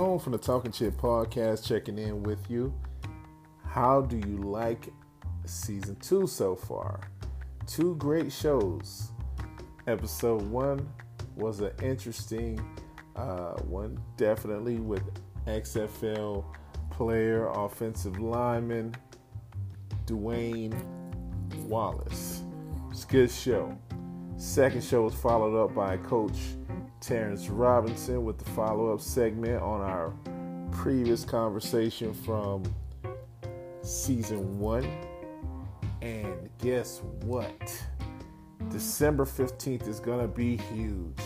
Tone from the Talking Chip podcast checking in with you. How do you like season two so far? Two great shows. Episode one was an interesting uh, one, definitely with XFL player, offensive lineman Dwayne Wallace. It's a good show. Second show was followed up by Coach Terrence Robinson with the follow up segment on our previous conversation from season one. And guess what? December 15th is going to be huge.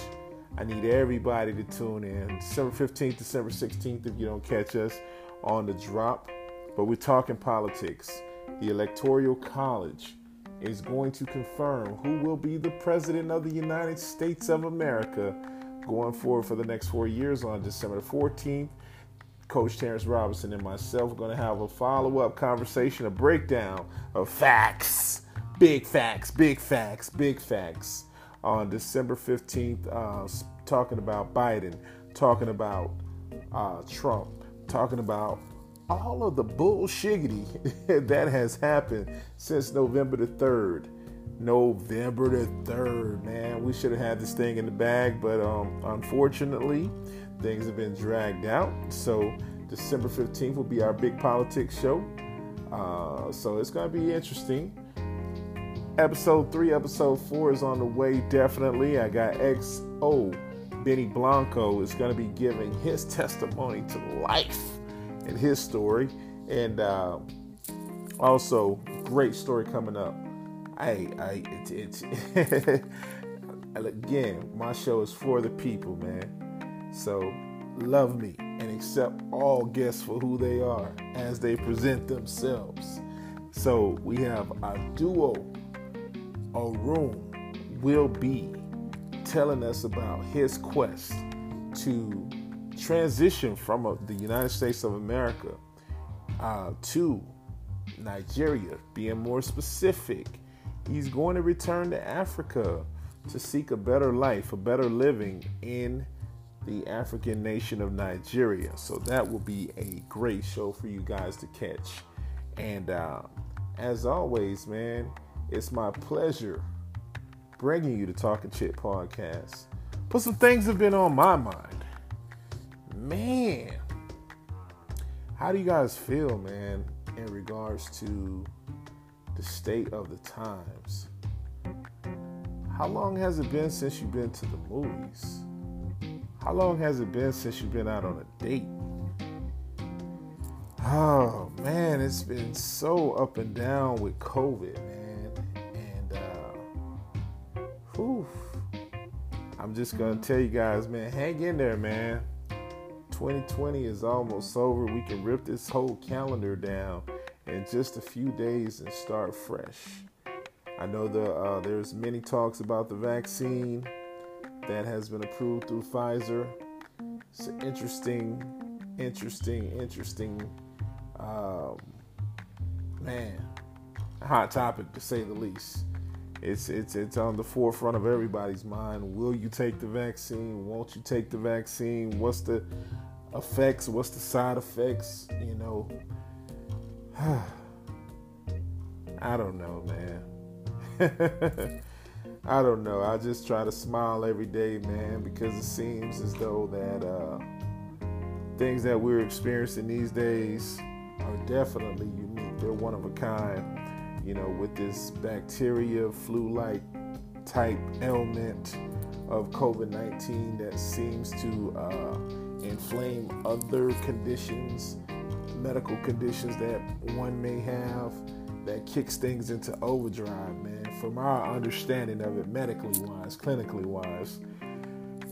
I need everybody to tune in. December 15th, December 16th, if you don't catch us on the drop. But we're talking politics. The Electoral College is going to confirm who will be the President of the United States of America going forward for the next four years on December 14th. Coach Terrence Robinson and myself are going to have a follow up conversation, a breakdown of facts, big facts, big facts, big facts on December 15th, uh, talking about Biden, talking about uh, Trump, talking about all of the bullshiggity that has happened since November the 3rd. November the 3rd, man. We should have had this thing in the bag, but um, unfortunately, things have been dragged out. So, December 15th will be our big politics show. Uh, so, it's going to be interesting. Episode 3, episode 4 is on the way, definitely. I got XO Benny Blanco is going to be giving his testimony to life and his story. And uh, also, great story coming up I, I, it's, it's again, my show is for the people, man. So love me and accept all guests for who they are as they present themselves. So we have our duo, Arun, will be telling us about his quest to transition from uh, the United States of America uh, to Nigeria, being more specific He's going to return to Africa to seek a better life, a better living in the African nation of Nigeria. So that will be a great show for you guys to catch. And uh, as always, man, it's my pleasure bringing you the Talking Chit podcast. But some things have been on my mind. Man, how do you guys feel, man, in regards to the state of the times. How long has it been since you've been to the movies? How long has it been since you've been out on a date? Oh man, it's been so up and down with COVID, man. And uh whew, I'm just gonna tell you guys, man, hang in there, man. 2020 is almost over. We can rip this whole calendar down in just a few days and start fresh. I know the, uh, there's many talks about the vaccine that has been approved through Pfizer. It's an interesting, interesting, interesting, um, man, hot topic to say the least. It's it's it's on the forefront of everybody's mind. Will you take the vaccine? Won't you take the vaccine? What's the effects? What's the side effects? You know, I don't know, man. I don't know. I just try to smile every day, man, because it seems as though that uh, things that we're experiencing these days are definitely unique. They're one of a kind. You know, with this bacteria, flu-like type ailment of COVID-19 that seems to uh, inflame other conditions medical conditions that one may have that kicks things into overdrive, man, from our understanding of it medically wise, clinically wise.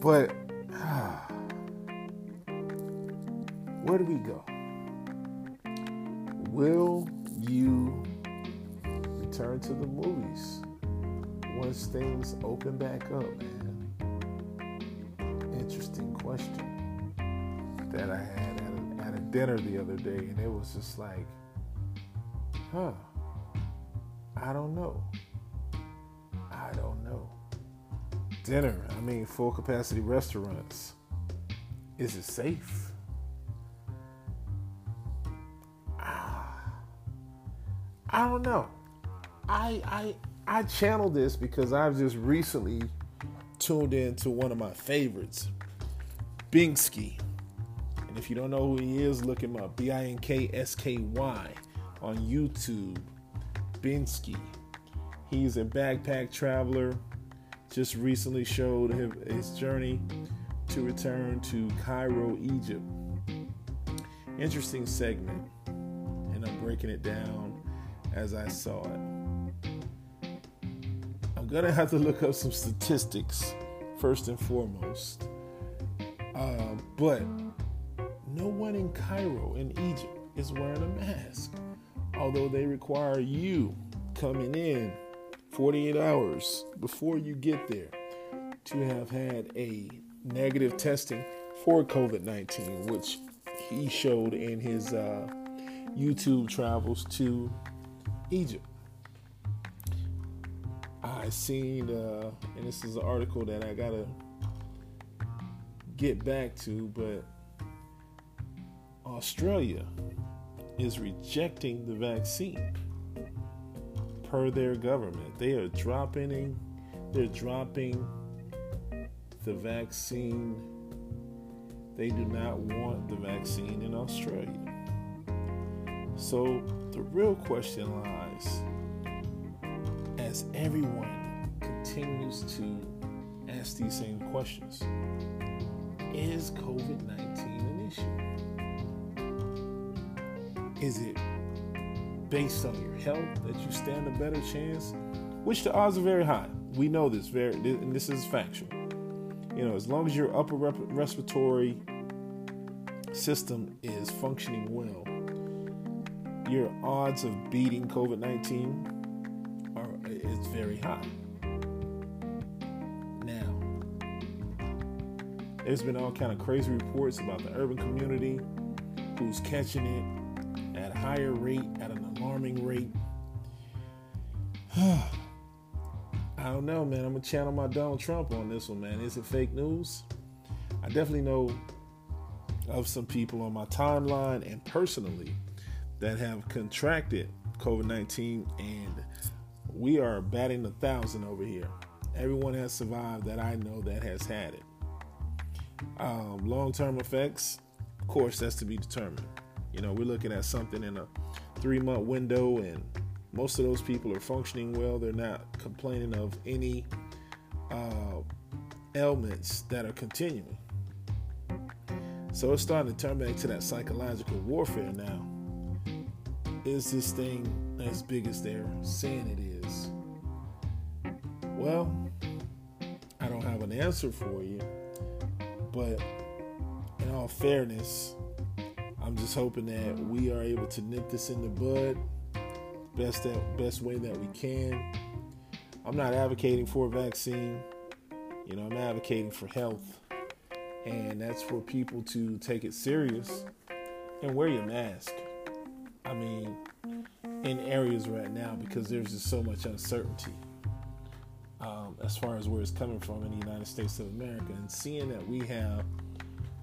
But where do we go? Will you return to the movies once things open back up, man? Interesting question that I had dinner the other day and it was just like, huh, I don't know. I don't know. Dinner, I mean, full capacity restaurants. Is it safe? Ah, I don't know. I I I channel this because I've just recently tuned in to one of my favorites, Binksky. And if you don't know who he is, look him up. B I N K S K Y on YouTube. Binksky. He's a backpack traveler. Just recently showed his journey to return to Cairo, Egypt. Interesting segment. And I'm breaking it down as I saw it. I'm going to have to look up some statistics first and foremost. Uh, but no one in Cairo, in Egypt, is wearing a mask. Although they require you coming in 48 hours before you get there to have had a negative testing for COVID 19, which he showed in his uh, YouTube travels to Egypt. I seen, uh, and this is an article that I gotta get back to, but Australia is rejecting the vaccine per their government. They are dropping they're dropping the vaccine. They do not want the vaccine in Australia. So the real question lies as everyone continues to ask these same questions Is COVID 19 Is it based on your health that you stand a better chance, which the odds are very high. We know this very, and this is factual. You know, as long as your upper rep- respiratory system is functioning well, your odds of beating COVID nineteen are is very high. Now, there's been all kind of crazy reports about the urban community who's catching it higher rate, at an alarming rate. I don't know, man. I'm gonna channel my Donald Trump on this one, man. Is it fake news? I definitely know of some people on my timeline and personally that have contracted COVID 19, and we are batting a thousand over here. Everyone has survived that I know that has had it. Um, Long term effects, of course, that's to be determined. You know, we're looking at something in a three month window, and most of those people are functioning well. They're not complaining of any uh, ailments that are continuing. So it's starting to turn back to that psychological warfare now. Is this thing as big as they're saying it is? Well, I don't have an answer for you, but in all fairness, I'm just hoping that we are able to nip this in the bud best that best way that we can. I'm not advocating for a vaccine. You know, I'm advocating for health. And that's for people to take it serious and wear your mask. I mean, in areas right now because there's just so much uncertainty um, as far as where it's coming from in the United States of America. And seeing that we have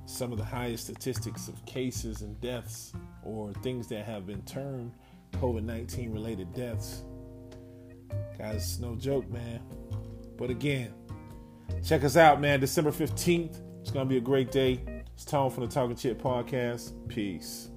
some of the highest statistics of cases and deaths or things that have been termed COVID 19 related deaths. Guys, no joke, man. But again, check us out, man. December 15th. It's going to be a great day. It's Tone from the Talking Chip Podcast. Peace.